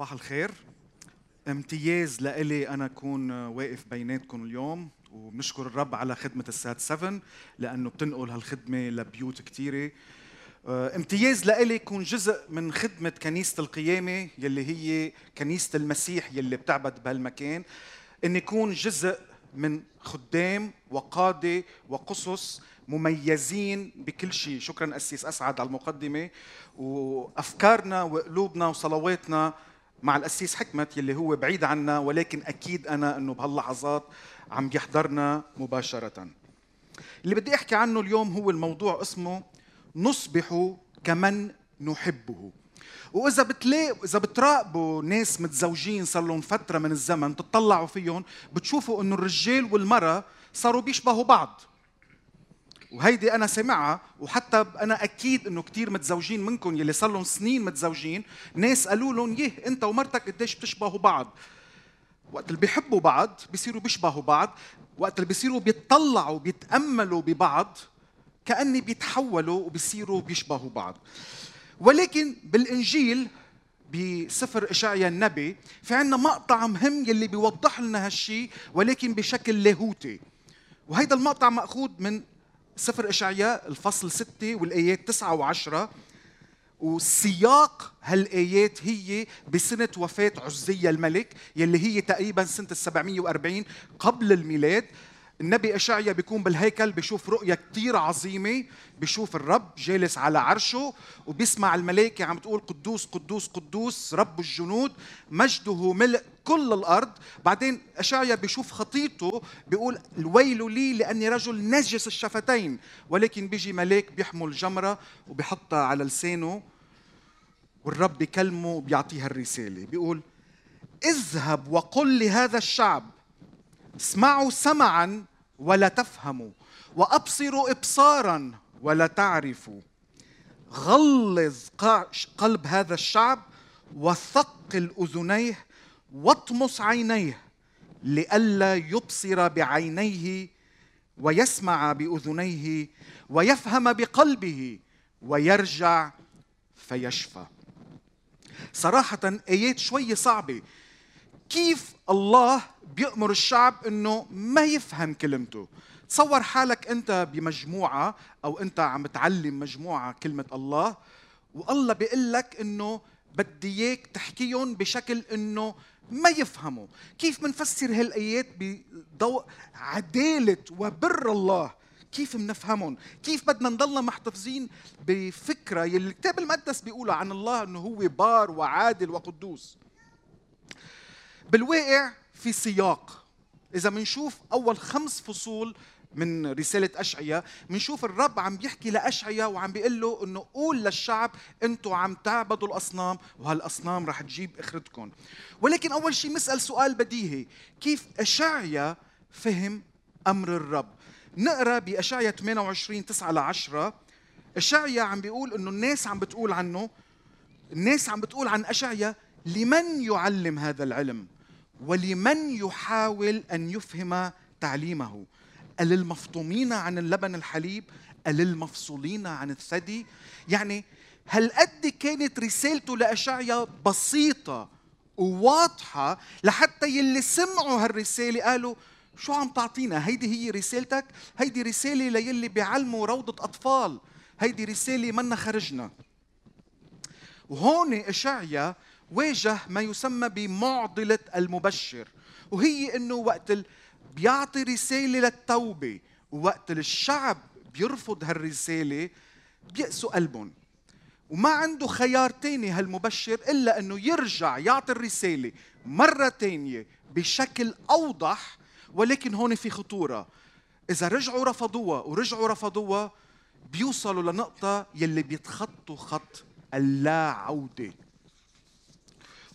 صباح الخير. امتياز لإلي أنا أكون واقف بيناتكم اليوم وبنشكر الرب على خدمة السات 7 لأنه بتنقل هالخدمة لبيوت كثيرة آه، امتياز لإلي يكون جزء من خدمة كنيسة القيامة يلي هي كنيسة المسيح يلي بتعبد بهالمكان. إن يكون جزء من خدام وقادة وقصص مميزين بكل شيء. شكرا أسيس أسعد على المقدمة. وأفكارنا وقلوبنا وصلواتنا مع الأسيس حكمت يلي هو بعيد عنا ولكن أكيد أنا أنه بهاللحظات عم بيحضرنا مباشرة. اللي بدي أحكي عنه اليوم هو الموضوع اسمه نصبح كمن نحبه. وإذا بتلاقوا إذا بتراقبوا ناس متزوجين صار لهم فترة من الزمن تطلعوا فيهم بتشوفوا إنه الرجال والمرأة صاروا بيشبهوا بعض. وهيدي أنا سمعها وحتى أنا أكيد إنه كثير متزوجين منكم يلي صار لهم سنين متزوجين ناس قالوا لهم يه أنت ومرتك قديش بتشبهوا بعض؟ وقت اللي بيحبوا بعض بيصيروا بيشبهوا بعض وقت اللي بيصيروا بيتطلعوا بيتأملوا ببعض كأني بيتحولوا وبيصيروا بيشبهوا بعض. ولكن بالإنجيل بسفر إشعيا النبي في عندنا مقطع مهم يلي بيوضح لنا هالشيء ولكن بشكل لاهوتي. وهيدا المقطع مأخوذ من سفر إشعياء الفصل 6 والآيات 9 و10 وسياق هالآيات هي بسنة وفاة عزية الملك يلي هي تقريبا سنة ال 740 قبل الميلاد. النبي اشعيا بيكون بالهيكل بيشوف رؤية كثير عظيمة بيشوف الرب جالس على عرشه وبيسمع الملائكة عم تقول قدوس قدوس قدوس رب الجنود مجده ملء كل الأرض. بعدين اشعيا بيشوف خطيته بيقول الويل لي لأني رجل نجس الشفتين. ولكن بيجي ملاك بيحمل جمرة وبيحطها على لسانه والرب بيكلمه وبيعطيها الرسالة. بيقول اذهب وقل لهذا الشعب اسمعوا سمعا ولا تفهموا وأبصروا إبصارا ولا تعرفوا. غلظ قلب هذا الشعب وثقل اذنيه واطمس عينيه لئلا يبصر بعينيه ويسمع بأذنيه ويفهم بقلبه ويرجع فيشفى. صراحة ايات شوي صعبة. كيف الله بيأمر الشعب إنه ما يفهم كلمته؟ تصور حالك أنت بمجموعة أو أنت عم تعلم مجموعة كلمة الله والله بيقول لك إنه بدي إياك تحكيهم بشكل إنه ما يفهموا. كيف منفسر هالآيات بضوء عدالة وبر الله؟ كيف منفهمهم؟ كيف بدنا نضلنا محتفظين بفكرة يلي الكتاب المقدس بيقولها عن الله إنه هو بار وعادل وقدوس؟ بالواقع في سياق. إذا بنشوف أول خمس فصول من رسالة أشعيا بنشوف الرب عم بيحكي لأشعيا وعم بيقول له إنه قول للشعب أنتم عم تعبدوا الأصنام وهالأصنام رح تجيب آخرتكم. ولكن أول شيء مسأل سؤال بديهي كيف أشعيا فهم أمر الرب؟ نقرأ بأشعيا 28 9 ل 10 أشعيا عم بيقول إنه الناس عم بتقول عنه الناس عم بتقول عن أشعيا لمن يعلم هذا العلم؟ ولمن يحاول أن يفهم تعليمه؟ أللمفطومين عن اللبن الحليب؟ أللمفصولين عن الثدي؟ يعني هل قد كانت رسالته لأشعيا بسيطة وواضحة لحتى يلي سمعوا هالرسالة قالوا شو عم تعطينا؟ هيدي هي رسالتك؟ هيدي رسالة ليلي بيعلموا روضة أطفال. هيدي رسالة منا خرجنا. وهون إشعيا واجه ما يسمى بمعضلة المبشر وهي إنه وقت بيعطي رسالة للتوبة ووقت الشعب بيرفض هالرسالة بيأسوا قلبهم. وما عنده خيار تاني هالمبشر إلا أنه يرجع يعطي الرسالة مرة تانية بشكل أوضح ولكن هون في خطورة. إذا رجعوا رفضوها ورجعوا رفضوها بيوصلوا لنقطة يلي بيتخطوا خط اللا عودة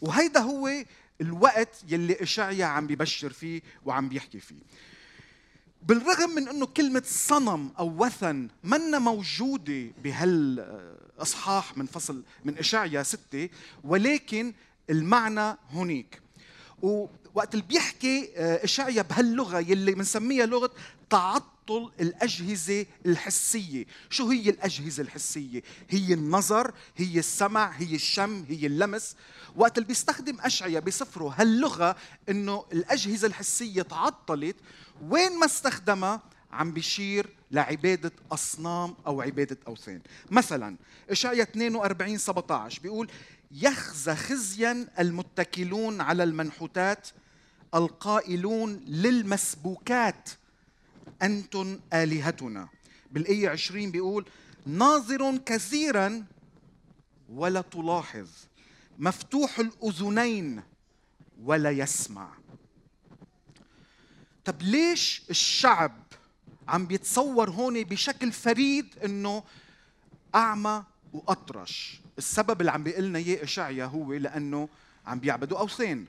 وهيدا هو الوقت يلي اشعيا عم بيبشر فيه وعم بيحكي فيه. بالرغم من إنه كلمة صنم أو وثن منا موجودة بهالاصحاح من فصل من اشعيا ستة ولكن المعنى هنيك ووقت اللي بيحكي آه، اشعيا بهاللغة يلي بنسميها لغة تعطل تعطل الأجهزة الحسية. شو هي الأجهزة الحسية؟ هي النظر هي السمع هي الشم هي اللمس. وقت اللي بيستخدم أشعية بسفره هاللغة إنه الأجهزة الحسية تعطلت وين ما استخدمها عم بيشير لعبادة أصنام أو عبادة أوثان. مثلا إشعيا 42 17 بيقول يخزى خزيا المتكلون على المنحوتات القائلون للمسبوكات. أنتم آلهتنا. بالآية 20 بيقول ناظر كثيرا ولا تلاحظ. مفتوح الأذنين ولا يسمع. طب ليش الشعب عم بيتصور هون بشكل فريد إنه أعمى وأطرش؟ السبب اللي عم بيقول لنا إياه أشعيا هو لأنه عم بيعبدوا أوثان.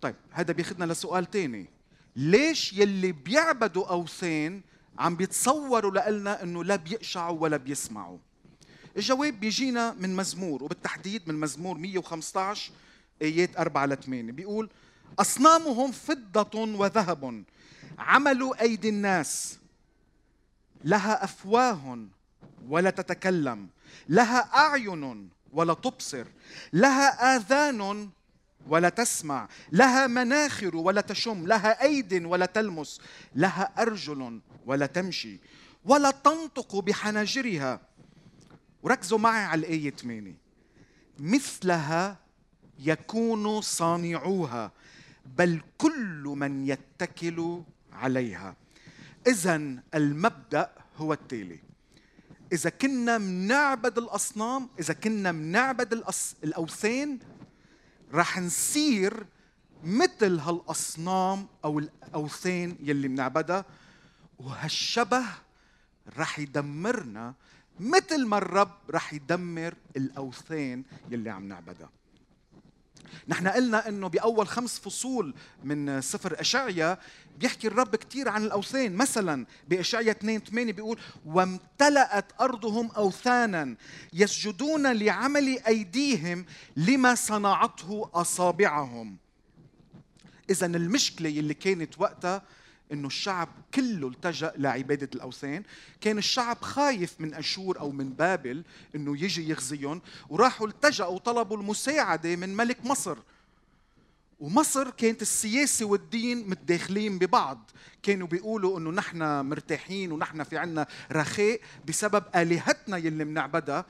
طيب هذا بياخذنا لسؤال تاني. ليش يلي بيعبدوا أوثان عم بيتصوروا لنا إنه لا بيقشعوا ولا بيسمعوا؟ الجواب بيجينا من مزمور وبالتحديد من مزمور 115 آيات 4 ل 8 بيقول أصنامهم فضة وذهب عملوا أيدي الناس لها أفواه ولا تتكلم لها أعين ولا تبصر لها آذان ولا تسمع لها مناخر ولا تشم لها أيد ولا تلمس لها أرجل ولا تمشي ولا تنطق بحناجرها. وركزوا معي على الآية 8 مثلها يكون صانعوها بل كل من يتكل عليها. اذا المبدأ هو التالي. إذا كنا منعبد الأصنام إذا كنا منعبد الأص... رح نصير مثل هالأصنام أو الأوثان يلي بنعبدها وهالشبه رح يدمرنا مثل ما الرب رح يدمر الأوثان يلي عم نعبدها. نحن قلنا إنه بأول خمس فصول من سفر إشعيا بيحكي الرب كثير عن الأوثان. مثلا بإشعيا 2 8 بيقول وامتلأت أرضهم اوثانا يسجدون لعمل أيديهم لما صنعته أصابعهم. اذا المشكلة اللي كانت وقتها إنه الشعب كله التجأ لعبادة الأوثان. كان الشعب خايف من أشور أو من بابل إنه يجي يغزيهم. وراحوا التجأوا وطلبوا المساعدة من ملك مصر. ومصر كانت السياسة والدين متداخلين ببعض. كانوا بيقولوا إنه نحن مرتاحين ونحن في عنا رخاء بسبب آلهتنا يلي بنعبدها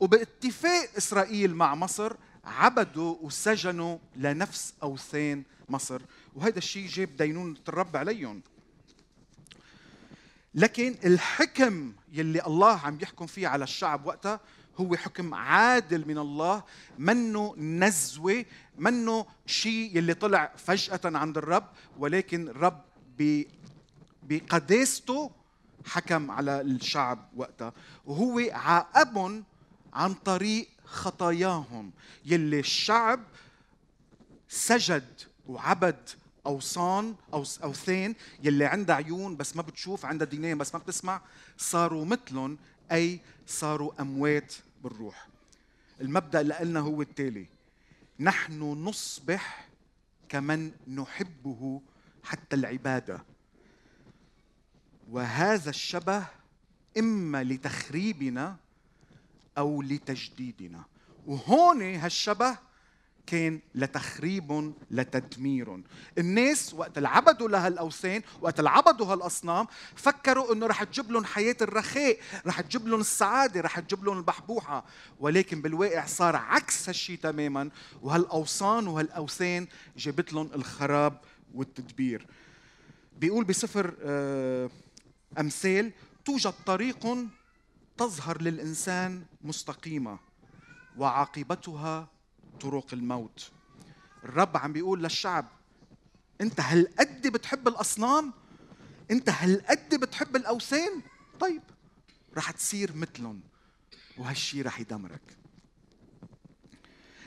وباتفاق إسرائيل مع مصر عبدوا وسجنوا لنفس أوثان مصر. وهذا الشيء جاب دينونة الرب عليهم. لكن الحكم يلي الله عم يحكم فيه على الشعب وقتها هو حكم عادل من الله منه نزوة منه شيء يلي طلع فجأة عند الرب ولكن الرب بقداسته حكم على الشعب وقتها. وهو عاقبهم عن طريق خطاياهم يلي الشعب سجد وعبد أوصان أو اوثان يلي عندها عيون بس ما بتشوف عندها دينين بس ما بتسمع صاروا مثلهم أي صاروا أموات بالروح. المبدأ اللي قلنا هو التالي. نحن نصبح كمن نحبه حتى العبادة. وهذا الشبه إما لتخريبنا أو لتجديدنا. وهون هالشبه كان لتخريب لتدمير. الناس وقت العبدوا لها الاوثان وقت العبدوا هالأصنام فكروا إنه رح تجيب لهم حياة الرخاء رح تجيب لهم السعادة رح تجيب لهم البحبوحة. ولكن بالواقع صار عكس هالشيء تماما وهالاوصان وهالأوثان جابت لهم الخراب والتدبير. بيقول بسفر آه، أمثال توجد طريق تظهر للإنسان مستقيمة وعاقبتها طرق الموت. الرب عم بيقول للشعب أنت هالقد بتحب الأصنام؟ أنت هالقد بتحب الأوثان؟ طيب رح تصير مثلهم وهالشي رح يدمرك.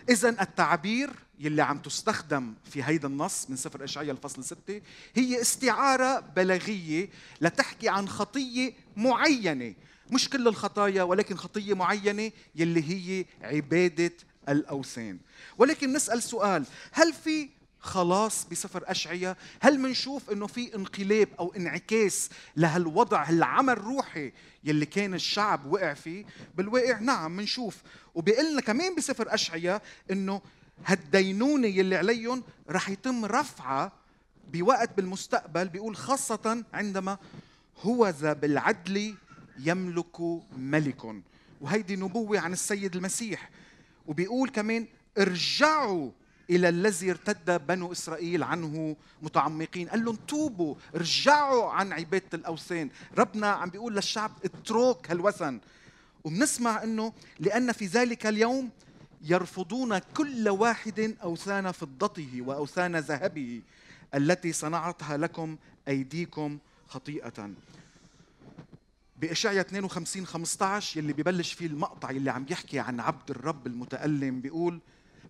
اذا التعبير يلي عم تستخدم في هيدا النص من سفر إشعياء الفصل 6 هي استعارة بلاغية لتحكي عن خطية معينة. مش كل الخطايا ولكن خطية معينة يلي هي عبادة الأوثان. ولكن نسأل سؤال هل في خلاص بسفر أشعية؟ هل منشوف أنه في انقلاب أو انعكاس لهالوضع العمى الروحي يلي كان الشعب وقع فيه؟ بالواقع نعم منشوف. وبيقول لنا كمان بسفر أشعية أنه هالدينونة يلي عليهم رح يتم رفعها بوقت بالمستقبل بيقول خاصة عندما هو ذا بالعدل يملك ملك. وهيدي نبوة عن السيد المسيح. وبيقول كمان ارجعوا إلى الذي ارتد بنو إسرائيل عنه متعمقين. قال لهم توبوا ارجعوا عن عبادة الأوثان. ربنا عم بيقول للشعب اترك هالوثن. وبنسمع أنه لأن في ذلك اليوم يرفضون كل واحد أوثان فضته وأوثان ذهبه التي صنعتها لكم أيديكم خطيئة. بإشعيا 52 15 يلي ببلش فيه المقطع يلي عم يحكي عن عبد الرب المتألم بيقول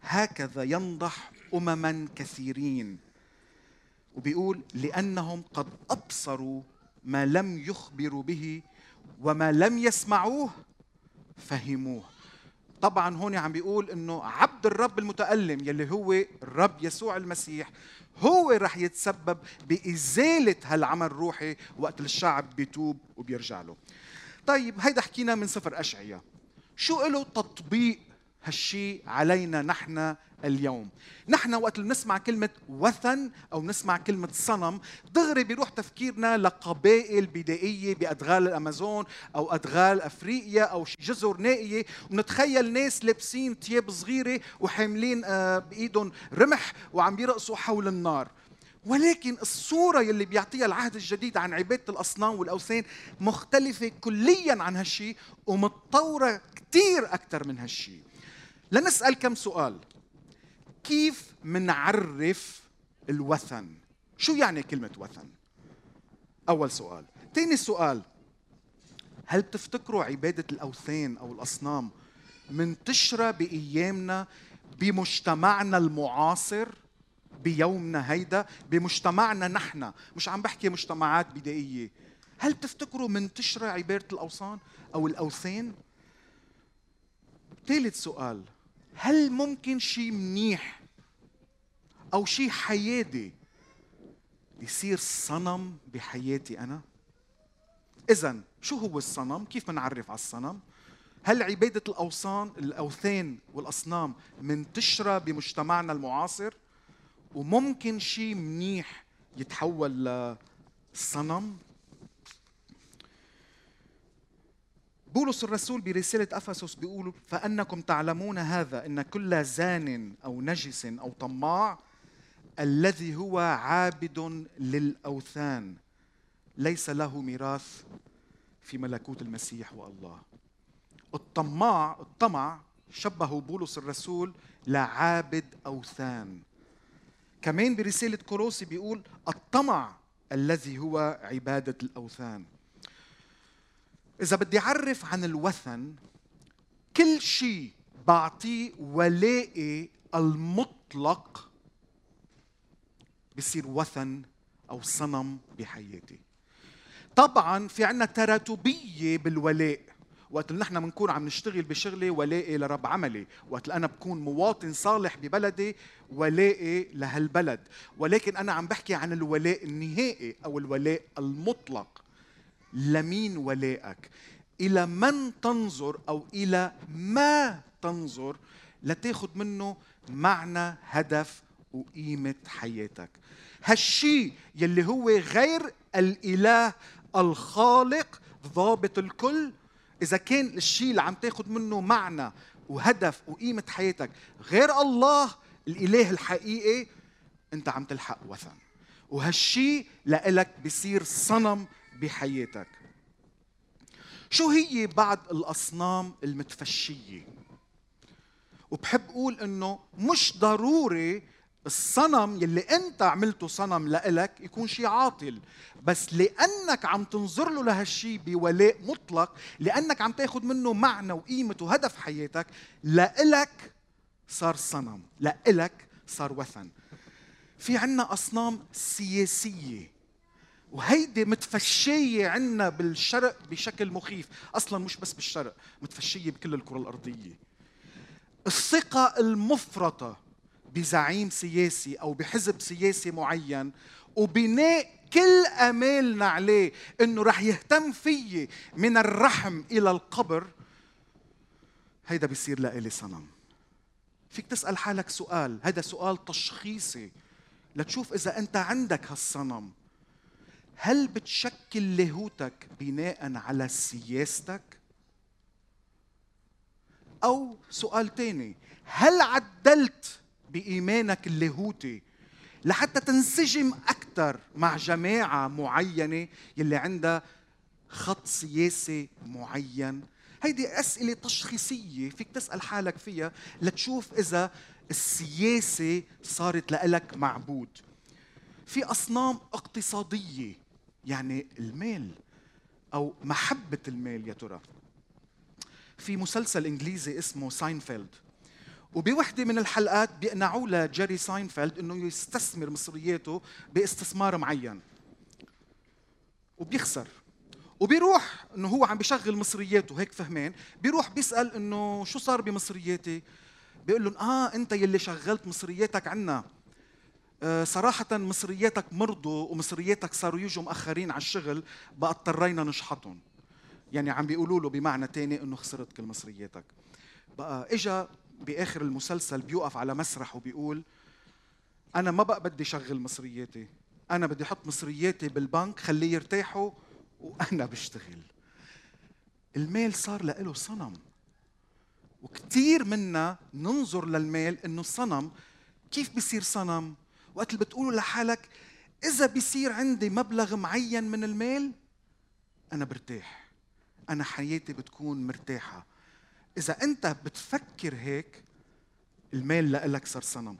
هكذا ينضح أمما كثيرين. وبيقول لأنهم قد أبصروا ما لم يخبروا به وما لم يسمعوه فهموه. طبعا هون عم بيقول إنه عبد الرب المتألم يلي هو الرب يسوع المسيح هو رح يتسبب بإزالة هالعمل الروحي وقت الشعب بيتوب وبيرجع له. طيب هيدا حكينا من سفر أشعية. شو له تطبيق هالشيء علينا نحن اليوم. نحن وقت نسمع كلمة وثن أو نسمع كلمة صنم دغري بيروح تفكيرنا لقبائل بدائية بأدغال الأمازون أو أدغال أفريقيا أو جزر نائية. ونتخيل ناس لابسين ثياب صغيرة وحاملين آه، بإيدهم رمح وعم بيرقصوا حول النار. ولكن الصورة يلي بيعطيها العهد الجديد عن عبادة الأصنام والأوثان مختلفة كليا عن هالشي ومتطورة كثير أكثر من هالشي. لنسأل كم سؤال. كيف منعرف الوثن؟ شو يعني كلمة وثن؟ أول سؤال. ثاني سؤال. هل بتفتكروا عبادة الأوثان أو الأصنام منتشرة بأيامنا بمجتمعنا المعاصر بيومنا هيدا بمجتمعنا نحن؟ مش عم بحكي مجتمعات بدائية. هل بتفتكروا منتشرة عبادة الأوثان أو الأوثان؟ ثالث سؤال. هل ممكن شيء منيح أو شيء حيادي يصير صنم بحياتي أنا؟ اذا شو هو الصنم؟ كيف بنعرف على الصنم؟ هل عبادة الأوثان الأوثان والأصنام منتشرة بمجتمعنا المعاصر؟ وممكن شيء منيح يتحول لصنم؟ بولس الرسول برسالة أفسس بيقول فأنكم تعلمون هذا أن كل زان أو نجس أو طماع الذي هو عابد للأوثان ليس له ميراث في ملكوت المسيح والله. الطماع الطمع شبهه بولس الرسول لعابد أوثان. كمان برسالة كوروسي بيقول الطمع الذي هو عبادة الأوثان. إذا بدي أعرف عن الوثن كل شيء بعطيه ولائي المطلق بصير وثن أو صنم بحياتي. طبعا في عنا تراتبية بالولاء. وقت اللي نحن بنكون عم نشتغل بشغلي ولائي لرب عملي. وقت اللي أنا بكون مواطن صالح ببلدي ولائي لهالبلد. ولكن أنا عم بحكي عن الولاء النهائي أو الولاء المطلق. لمين ولائك؟ إلى من تنظر أو إلى ما تنظر لتاخذ منه معنى هدف وقيمه حياتك. هالشي يلي هو غير الإله الخالق ضابط الكل إذا كان الشيء اللي عم تاخذ منه معنى وهدف وقيمه حياتك غير الله الإله الحقيقي أنت عم تلحق وثن. وهالشي لإلك بصير صنم بحياتك. شو هي بعض الأصنام المتفشية؟ وبحب أقول أنه مش ضروري الصنم يلي أنت عملته صنم لإلك يكون شيء عاطل بس لأنك عم تنظر له لهالشيء بولاء مطلق لأنك عم تاخذ منه معنى وقيمة وهدف حياتك لإلك صار صنم لإلك صار وثن. في عنا أصنام سياسية. وهيدي متفشية عنا بالشرق بشكل مخيف. أصلا مش بس بالشرق متفشية بكل الكرة الأرضية. الثقة المفرطة بزعيم سياسي أو بحزب سياسي معين وبناء كل آمالنا عليه إنه رح يهتم فيي من الرحم إلى القبر هيدا بيصير لإلي صنم. فيك تسأل حالك سؤال هذا سؤال تشخيصي لتشوف إذا أنت عندك هالصنم. هل بتشكل لاهوتك بناء على سياستك؟ أو سؤال تاني هل عدلت بإيمانك اللاهوتي لحتى تنسجم أكثر مع جماعة معينة يلي عندها خط سياسي معين هيدي أسئلة تشخيصية فيك تسأل حالك فيها لتشوف إذا السياسة صارت لك معبود في أصنام اقتصادية يعني المال أو محبة المال يا ترى. في مسلسل إنجليزي اسمه ساينفيلد وبوحدة من الحلقات بيقنعوا لجيري ساينفيلد إنه يستثمر مصرياته باستثمار معين. وبيخسر. وبيروح إنه هو عم بيشغل مصرياته هيك فهمان؟ بيروح بيسأل إنه شو صار بمصرياتي؟ بيقول لهم آه أنت يلي شغلت مصرياتك عنا. صراحة مصرياتك مرضوا ومصرياتك صاروا يجوا مأخرين على الشغل بقى اضطرينا نشحطهم. يعني عم بيقولوا له بمعنى تاني إنه خسرت كل مصرياتك. بقى إجا بآخر المسلسل بيوقف على مسرح وبيقول أنا ما بقى بدي شغل مصرياتي. أنا بدي أحط مصرياتي بالبنك خليه يرتاحوا وأنا بشتغل. المال صار له صنم. وكثير منا ننظر للمال إنه صنم كيف بيصير صنم؟ وقت اللي بتقولوا لحالك إذا بيصير عندي مبلغ معين من المال أنا برتاح. أنا حياتي بتكون مرتاحة. إذا أنت بتفكر هيك المال لك صار صنم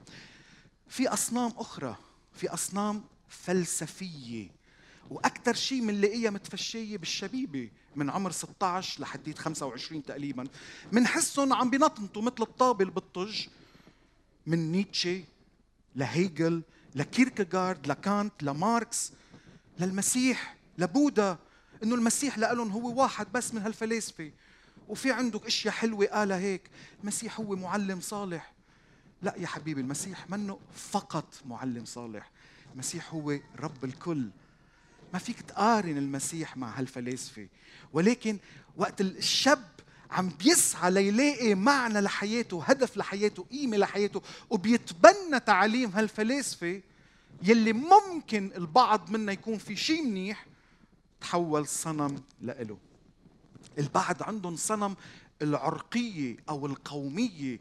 في أصنام أخرى في أصنام فلسفية. وأكثر شيء بنلاقيها متفشية بالشبيبة من عمر 16 لحديت 25 تقريبا. بنحسهم عم بينطنطوا مثل الطابل بالطج. من نيتشه لهيجل لكيركغارد لكانت لماركس للمسيح لبودا إنه المسيح لهم هو واحد بس من هالفلاسفه وفي عندك أشياء حلوة قالها هيك. المسيح هو معلم صالح. لا يا حبيبي المسيح منه فقط معلم صالح. المسيح هو رب الكل. ما فيك تقارن المسيح مع هالفلاسفه ولكن وقت الشاب عم بيسعى ليلاقي معنى لحياته هدف لحياته قيمة لحياته وبيتبنى تعاليم هالفلاسفة يلي ممكن البعض منا يكون في شيء منيح تحول صنم لإله. البعض عندهم صنم العرقية أو القومية.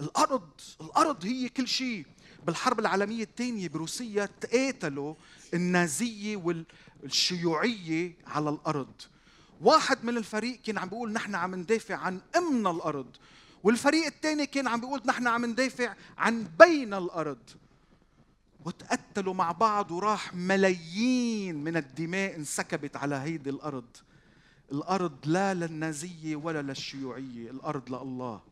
الأرض الأرض هي كل شيء بالحرب العالمية الثانية بروسيا تقاتلوا النازية والشيوعية على الأرض. واحد من الفريق كان عم بيقول نحن عم ندافع عن أمن الأرض والفريق الثاني كان عم بيقول نحن عم ندافع عن بين الأرض. وتقتلوا مع بعض وراح ملايين من الدماء انسكبت على هيدي الأرض. الأرض لا للنازية ولا للشيوعية الأرض لله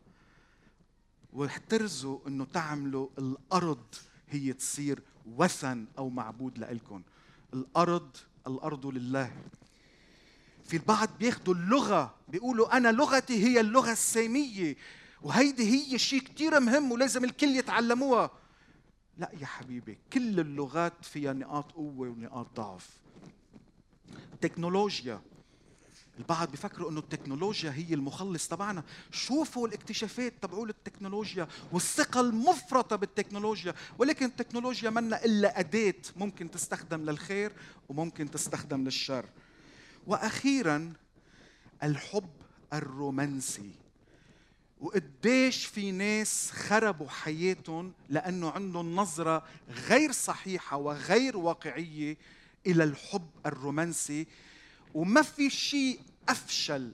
واحترزوا أنه تعملوا الأرض هي تصير وثن أو معبود لإلكم. الأرض الأرض لله. في البعض بياخذوا اللغة بيقولوا أنا لغتي هي اللغة السامية وهيدي هي شيء كثير مهم ولازم الكل يتعلموها. لا يا حبيبي كل اللغات فيها نقاط قوة ونقاط ضعف. تكنولوجيا. البعض بيفكروا إنه التكنولوجيا هي المخلص تبعنا. شوفوا الاكتشافات تبعول التكنولوجيا والثقة المفرطة بالتكنولوجيا ولكن التكنولوجيا منا إلا أداة ممكن تستخدم للخير وممكن تستخدم للشر. وأخيرا الحب الرومانسي. وقديش في ناس خربوا حياتهم لأنه عندهم نظرة غير صحيحة وغير واقعية إلى الحب الرومانسي. وما في شيء أفشل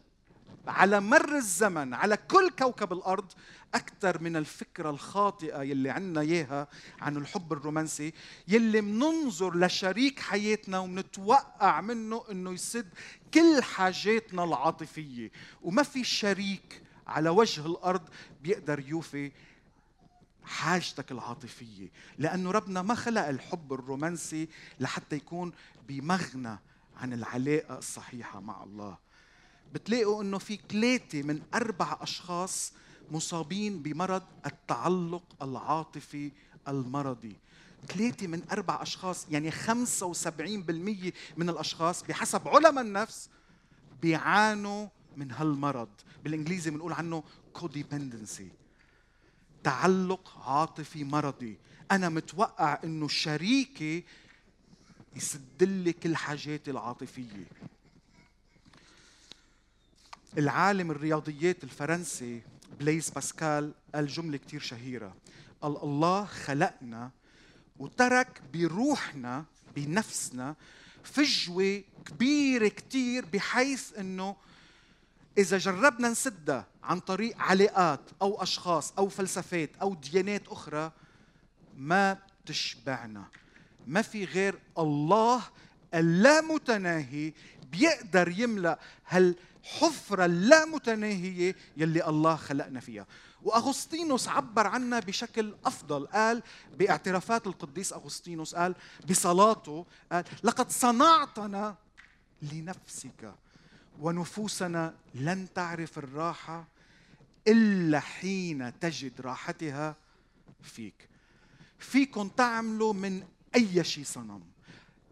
على مر الزمن على كل كوكب الأرض أكثر من الفكرة الخاطئة يلي عنا إياها عن الحب الرومانسي يلي مننظر لشريك حياتنا ومنتوقع منه إنه يسد كل حاجاتنا العاطفية. وما في شريك على وجه الأرض بيقدر يوفي حاجتك العاطفية. لأنه ربنا ما خلق الحب الرومانسي لحتى يكون بمغنى عن العلاقة الصحيحة مع الله. بتلاقوا إنه في ثلاثة من أربع أشخاص مصابين بمرض التعلق العاطفي المرضي. ثلاثة من أربع أشخاص يعني 75% من الأشخاص بحسب علماء النفس بيعانوا من هالمرض. بالإنجليزي بنقول عنه codependency تعلق عاطفي مرضي. أنا متوقع إنه شريكي يسد لي كل حاجاتي العاطفية. العالم الرياضيات الفرنسي بليس باسكال قال جملة كتير شهيرة. قال الله خلقنا وترك بروحنا بنفسنا فجوة كبيرة كتير بحيث إنه إذا جربنا نسدها عن طريق علاقات أو أشخاص أو فلسفات أو ديانات أخرى ما تشبعنا. ما في غير الله اللامتناهي بيقدر يملأ هالحفرة اللامتناهية يلي الله خلقنا فيها. وأغسطينوس عبر عنها بشكل أفضل. قال باعترافات القديس أغسطينوس قال بصلاته قال لقد صنعتنا لنفسك ونفوسنا لن تعرف الراحة إلا حين تجد راحتها فيك. فيكم تعملوا من أي شيء صنم.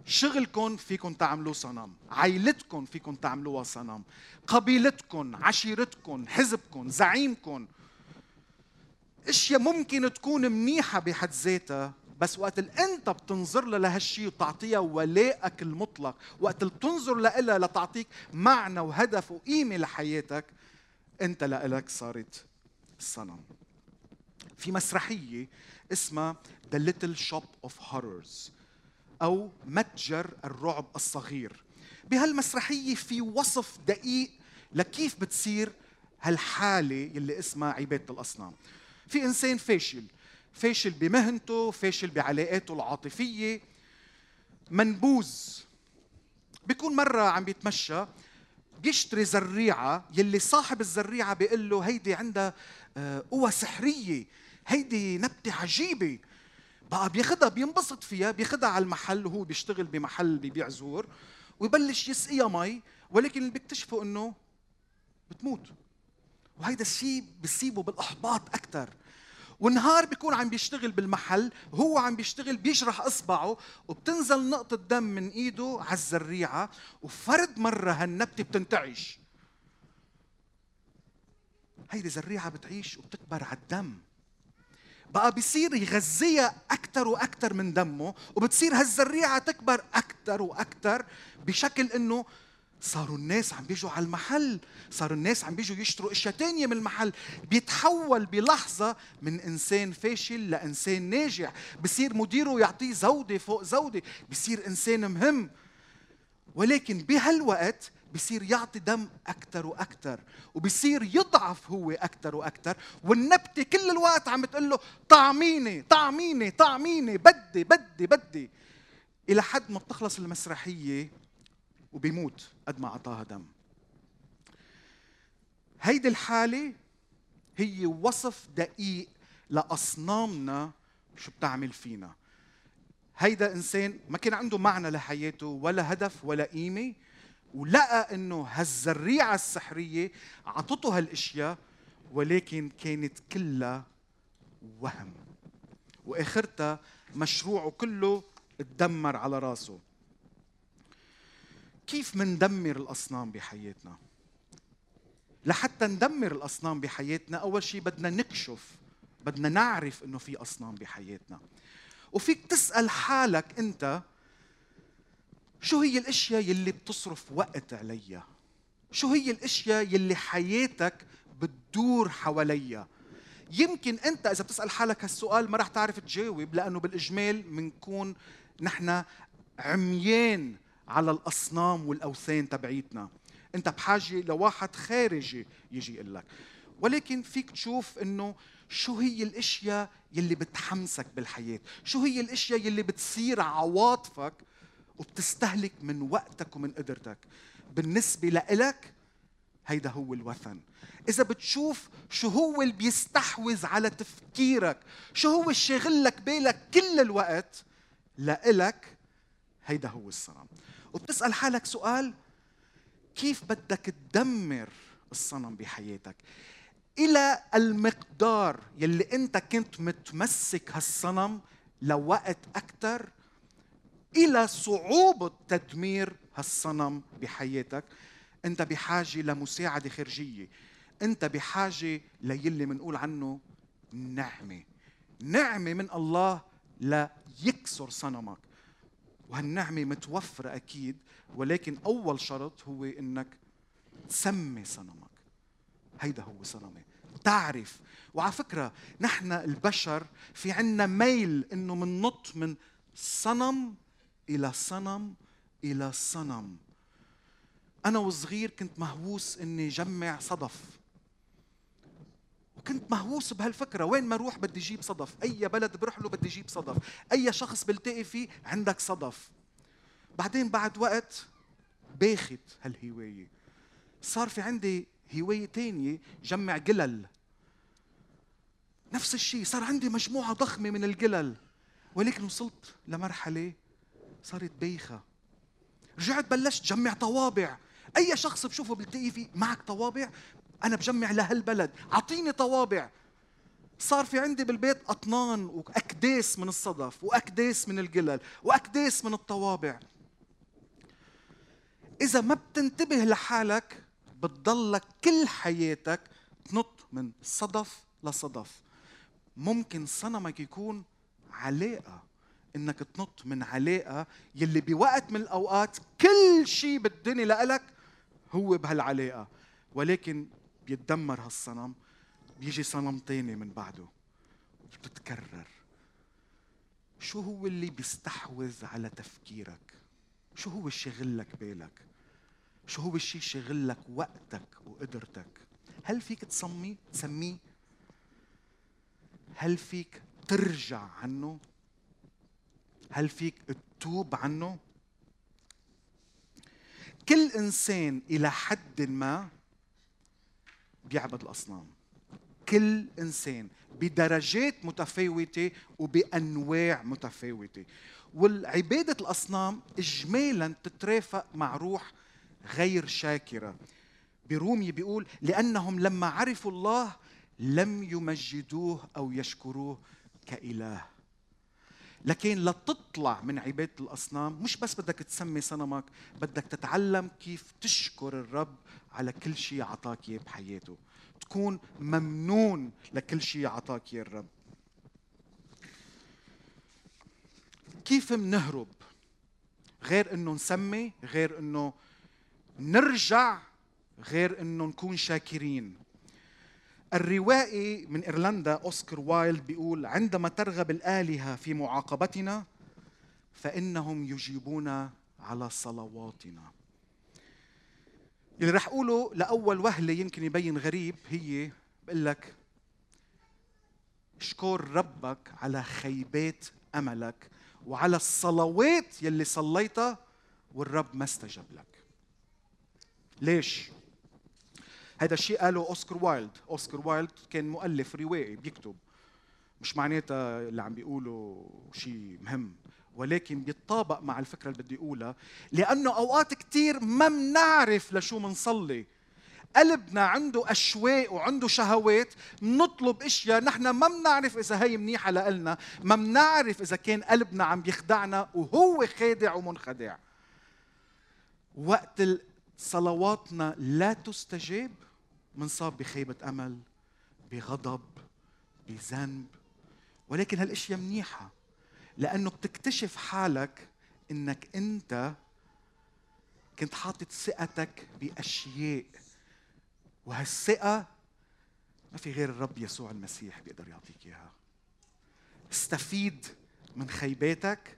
شغلكم فيكم تعملوه صنم عائلتكم فيكم تعملوها صنم قبيلتكم عشيرتكم حزبكم زعيمكم أشياء ممكن تكون منيحة بحد ذاتها بس وقت اللي أنت بتنظر لها لهالشيء وتعطيها ولائك المطلق وقت اللي بتنظر لها لتعطيك معنى وهدف وقيمة لحياتك أنت لإلك صارت صنم. في مسرحية اسمها The Little Shop of Horrors. أو متجر الرعب الصغير. بهالمسرحية في وصف دقيق لكيف بتصير هالحالة يلي اسمها عبادة الأصنام. في إنسان فاشل فاشل بمهنته فاشل بعلاقاته العاطفية منبوذ. بيكون مرة عم بيتمشى بيشتري زريعة يلي صاحب الزريعة بيقول له هيدي عندها آه، قوة سحرية هيدي نبتة عجيبة. بقى بياخدها بينبسط فيها بياخدها على المحل وهو بيشتغل بمحل ببيع زهور ويبلش يسقيها مي ولكن اللي بيكتشفوا إنه بتموت. وهيدا الشيء بيصيبه بالأحباط أكثر ونهار بيكون عم بيشتغل بالمحل هو عم بيشتغل بيجرح إصبعه وبتنزل نقطة دم من إيده على الزريعة وفرد مرة هالنبتة بتنتعش. هيدي زريعة بتعيش وبتكبر على الدم. بقى بيصير يغذيها أكثر وأكثر من دمه وبتصير هالزريعة تكبر أكثر وأكثر بشكل إنه صاروا الناس عم بيجوا على المحل صاروا الناس عم بيجوا يشتروا أشياء تانية من المحل. بيتحول بلحظة من إنسان فاشل لإنسان ناجح بصير مديره يعطيه زودة فوق زودة. بصير إنسان مهم. ولكن بهالوقت بصير يعطي دم أكثر وأكثر وبصير يضعف هو أكثر وأكثر والنبتة كل الوقت عم تقول له طعميني طعميني طعميني بدي بدي بدي. إلى حد ما بتخلص المسرحية وبيموت قد ما أعطاها دم. هيدي الحالة هي وصف دقيق لأصنامنا شو بتعمل فينا. هيدا إنسان ما كان عنده معنى لحياته ولا هدف ولا قيمة. ولقى إنه هالزريعه السحرية عطته هالاشياء ولكن كانت كلها وهم. وآخرتها مشروعه كله تدمر على راسه. كيف مندمر الأصنام بحياتنا؟ لحتى ندمر الأصنام بحياتنا أول شيء بدنا نكشف بدنا نعرف إنه في أصنام بحياتنا. وفيك تسأل حالك أنت شو هي الأشياء يلي بتصرف وقت عليها؟ شو هي الأشياء يلي حياتك بتدور حواليها؟ يمكن أنت إذا بتسأل حالك هالسؤال ما رح تعرف تجاوب لأنه بالإجمال بنكون نحن عميان على الأصنام والأوثان تبعيتنا. أنت بحاجة لواحد خارجي يجي يقول لك. ولكن فيك تشوف إنه شو هي الأشياء يلي بتحمسك بالحياة؟ شو هي الأشياء يلي بتصير عواطفك وبتستهلك من وقتك ومن قدرتك. بالنسبة لإلك هيدا هو الوثن. إذا بتشوف شو هو اللي بيستحوذ على تفكيرك شو هو الشاغل لك بالك كل الوقت لإلك هيدا هو الصنم. وبتسأل حالك سؤال كيف بدك تدمر الصنم بحياتك؟ إلى المقدار يلي أنت كنت متمسك هالصنم لوقت أكثر إلى صعوبه تدمير هالصنم بحياتك. أنت بحاجة لمساعدة خارجية. أنت بحاجة ليلي منقول عنه نعمة. نعمة من الله ليكسر صنمك. وهالنعمة متوفرة أكيد ولكن أول شرط هو إنك تسمي صنمك. هيدا هو صنمي. تعرف وعلى فكرة نحن البشر في عنا ميل إنه مننط من صنم إلى صنم إلى صنم. أنا وصغير كنت مهووس إني جمع صدف. وكنت مهووس بهالفكرة وين ما أروح بدي أجيب صدف. أي بلد بروح له بدي أجيب صدف. أي شخص بلتقي فيه عندك صدف. بعدين بعد وقت باخت هالهواية. صار في عندي هواية تانية جمع قلل. نفس الشيء صار عندي مجموعة ضخمة من القلل. ولكن وصلت لمرحلة صارت بيخة. رجعت بلشت جمع طوابع. أي شخص بشوفه بلتقي فيه معك طوابع أنا بجمع لهالبلد. أعطيني طوابع. صار في عندي بالبيت أطنان وأكداس من الصدف وأكداس من القلل وأكداس من الطوابع. إذا ما بتنتبه لحالك بتضلك كل حياتك تنط من صدف لصدف. ممكن صنمك يكون علاقة. إنك تنط من علاقة يلي بوقت من الأوقات كل شيء بالدنيا لإلك هو بهالعلاقة. ولكن بيتدمر هالصنم بيجي صنم تاني من بعده. بتتكرر. شو هو اللي بيستحوذ على تفكيرك؟ شو هو الشغل لك بالك؟ شو هو الشيء شغل لك وقتك وقدرتك؟ هل فيك تسميه تسميه؟ هل فيك ترجع عنه؟ هل فيك تتوب عنه؟ كل إنسان إلى حد ما بيعبد الأصنام. كل إنسان بدرجات متفاوتة وبأنواع متفاوتة. والعبادة الأصنام اجمالا تترافق مع روح غير شاكرة. برومي بيقول لأنهم لما عرفوا الله لم يمجدوه أو يشكروه كإله. لكن لتطلع من عبادة الأصنام مش بس بدك تسمي صنمك بدك تتعلم كيف تشكر الرب على كل شيء عطاك إياه بحياته. تكون ممنون لكل شيء عطاك إياه الرب. كيف منهرب؟ غير إنه نسمي غير إنه نرجع غير إنه نكون شاكرين. الروائي من إيرلندا أوسكار وايلد بيقول عندما ترغب الآلهة في معاقبتنا فإنهم يجيبون على صلواتنا. اللي رح أقوله لأول وهلة يمكن يبين غريب هي بقول لك اشكر ربك على خيبات أملك وعلى الصلوات يلي صليتها والرب ما استجاب لك. ليش؟ هذا الشيء قاله أوسكار وايلد. أوسكار وايلد كان مؤلف روائي بيكتب. مش معناتها اللي عم بيقوله شيء مهم. ولكن بيتطابق مع الفكرة اللي بدي أقولها لأنه أوقات كثير ما بنعرف لشو منصلي. قلبنا عنده أشواق وعنده شهوات نطلب إشياء نحن ما بنعرف إذا هي منيحة لنا ما بنعرف إذا كان قلبنا عم بيخدعنا وهو خادع ومنخدع. وقت صلواتنا لا تستجاب. منصاب بخيبة أمل بغضب بذنب. ولكن هالأشياء منيحة لأنه بتكتشف حالك إنك أنت كنت حاطط ثقتك بأشياء. وهالثقة ما في غير الرب يسوع المسيح بيقدر يعطيك إياها. استفيد من خيباتك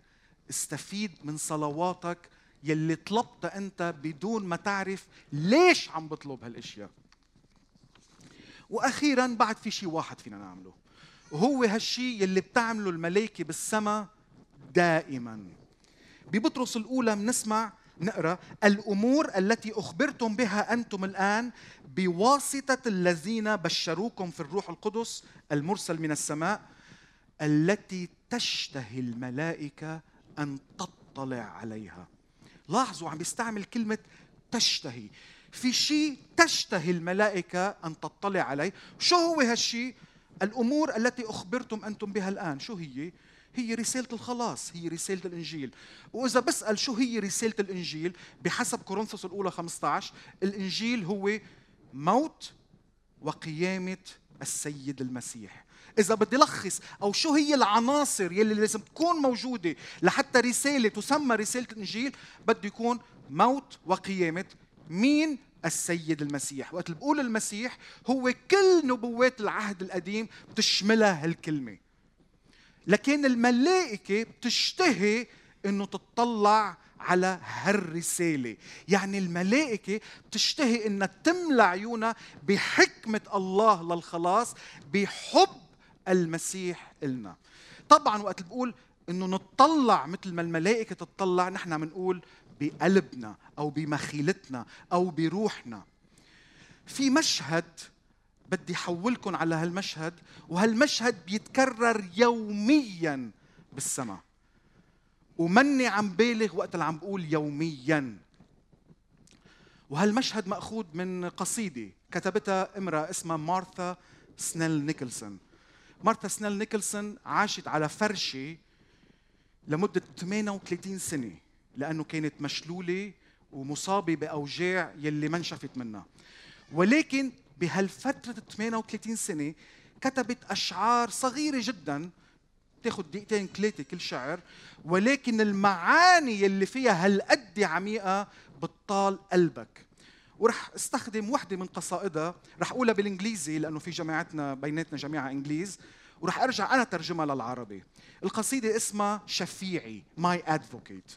استفيد من صلواتك يلي طلبتها أنت بدون ما تعرف ليش عم بطلب هالأشياء. وأخيرا بعد في شيء واحد فينا نعمله. وهو هالشيء يلي بتعمله الملائكة بالسماء دائما. ببطرس الأولى بنسمع نقرأ الأمور التي أخبرتم بها أنتم الآن بواسطة الذين بشروكم في الروح القدس المرسل من السماء التي تشتهي الملائكة أن تطلع عليها. لاحظوا عم بيستعمل كلمة تشتهي. في شيء تشتهي الملائكة أن تطلع عليه. شو هو هالشيء؟ الأمور التي أخبرتم أنتم بها الآن شو هي؟ هي رسالة الخلاص هي رسالة الإنجيل. وإذا بسأل شو هي رسالة الإنجيل؟ بحسب كورنثوس الأولى 15 الإنجيل هو موت وقيامة السيد المسيح. إذا بدي لخص أو شو هي العناصر يلي لازم تكون موجودة لحتى رسالة تسمى رسالة الإنجيل بده يكون موت وقيامة مين؟ السيد المسيح. وقت بقول المسيح هو كل نبوات العهد القديم بتشملها هالكلمة. لكن الملائكة بتشتهي إنه تطلع على هالرسالة. يعني الملائكة بتشتهي إنها تملى عيونها بحكمة الله للخلاص بحب المسيح إلنا. طبعا وقت بقول إنه نطلع مثل ما الملائكة تطلع نحن بنقول بقلبنا أو بمخيلتنا أو بروحنا. في مشهد بدي احولكم على هالمشهد وهالمشهد بيتكرر يوميا بالسماء. ومني عم بالغ وقت اللي عم بقول يوميا. وهالمشهد مأخوذ من قصيدة كتبتها امرأة اسمها مارثا سنيل نيكلسون. مارثا سنيل نيكلسون عاشت على فرشة لمدة 38 سنة. لأنه كانت مشلولة ومصابة بأوجاع يلي ما انشفت منها. ولكن بهالفترة 38 سنة كتبت أشعار صغيرة جدا تاخذ دقيقتين ثلاثة كل شعر ولكن المعاني اللي فيها هالقد عميقة بتطال قلبك. ورح استخدم وحدة من قصائدها رح أقولها بالإنجليزي لأنه في جماعتنا بيناتنا جماعة إنجليز ورح أرجع أنا ترجمها للعربي. القصيدة اسمها شفيعي ماي ادفوكيت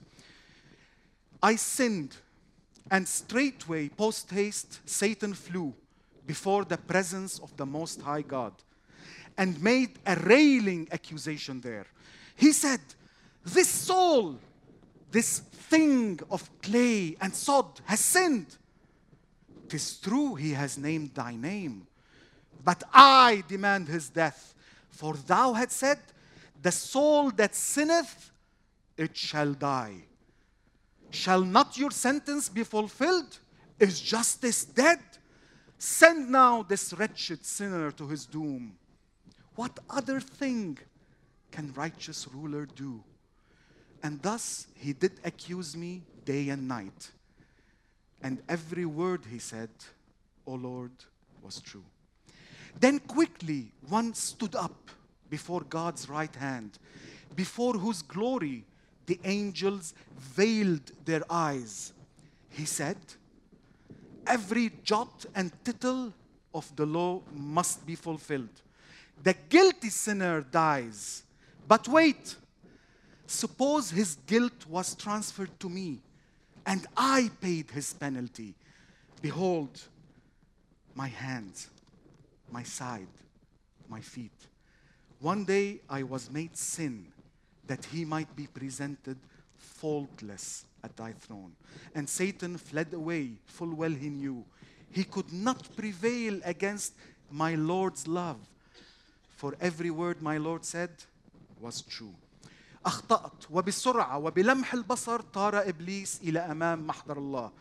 I sinned and straightway post haste Satan flew before the presence of the most high God and made a railing accusation there he said this soul this thing of clay and sod has sinned Tis true he has named thy name, but I demand his death. For thou had said, The soul that sinneth, it shall die. Shall not your sentence be fulfilled? Is justice dead? Send now this wretched sinner to his doom. What other thing can righteous ruler do? And thus he did accuse me day and night. And every word he said, O Lord, was true. Then quickly one stood up before God's right hand, before whose glory the angels veiled their eyes. He said, Every jot and tittle of the law must be fulfilled. The guilty sinner dies. But wait, suppose his guilt was transferred to me and I paid his penalty. Behold, my hands, my side, my feet. One day I was made sin that he might be presented faultless at thy throne. And Satan fled away, full well he knew. He could not prevail against my Lord's love. For every word my Lord said was true. اخطات وبسرعه وبلمح البصر طار ابليس الى امام محضر الله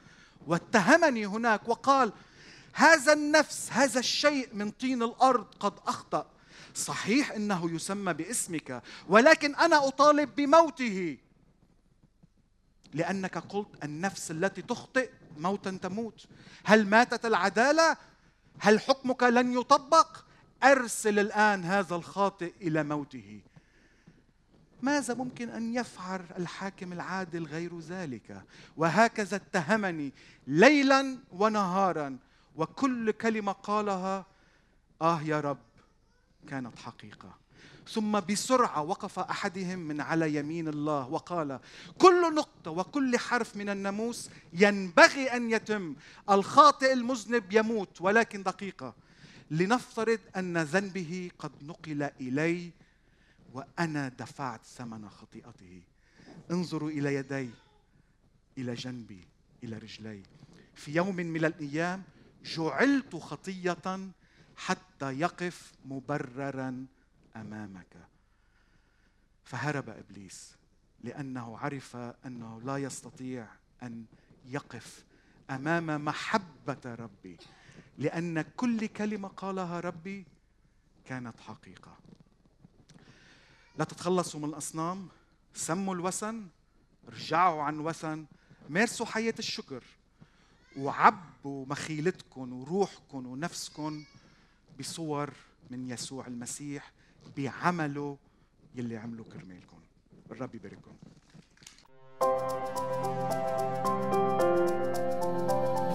واتهمني هناك وقال هذا النفس هذا الشيء من طين الارض قد اخطا صحيح إنه يسمى باسمك ولكن أنا أطالب بموته. لأنك قلت النفس التي تخطئ موتا تموت. هل ماتت العدالة؟ هل حكمك لن يطبق؟ أرسل الآن هذا الخاطئ إلى موته. ماذا ممكن أن يفعل الحاكم العادل غير ذلك؟ وهكذا اتهمني ليلا ونهارا وكل كلمة قالها آه يا رب كانت حقيقة. ثم بسرعة وقف أحدهم من على يمين الله وقال كل نقطة وكل حرف من الناموس ينبغي أن يتم. الخاطئ المذنب يموت ولكن دقيقة. لنفترض أن ذنبه قد نقل إلي وأنا دفعت ثمن خطيئته. انظروا إلى يدي إلى جنبي إلى رجلي. في يوم من الأيام جعلت خطية حتى يقف مبررا أمامك. فهرب إبليس لأنه عرف أنه لا يستطيع أن يقف أمام محبة ربي لأن كل كلمة قالها ربي كانت حقيقة. لا تتخلصوا من الأصنام سموا الوثن رجعوا عن وثن مارسوا حياة الشكر وعبوا مخيلتكم وروحكم ونفسكم بصور من يسوع المسيح بعمله يلي عمله كرمالكم. الرب يبارككم. thank you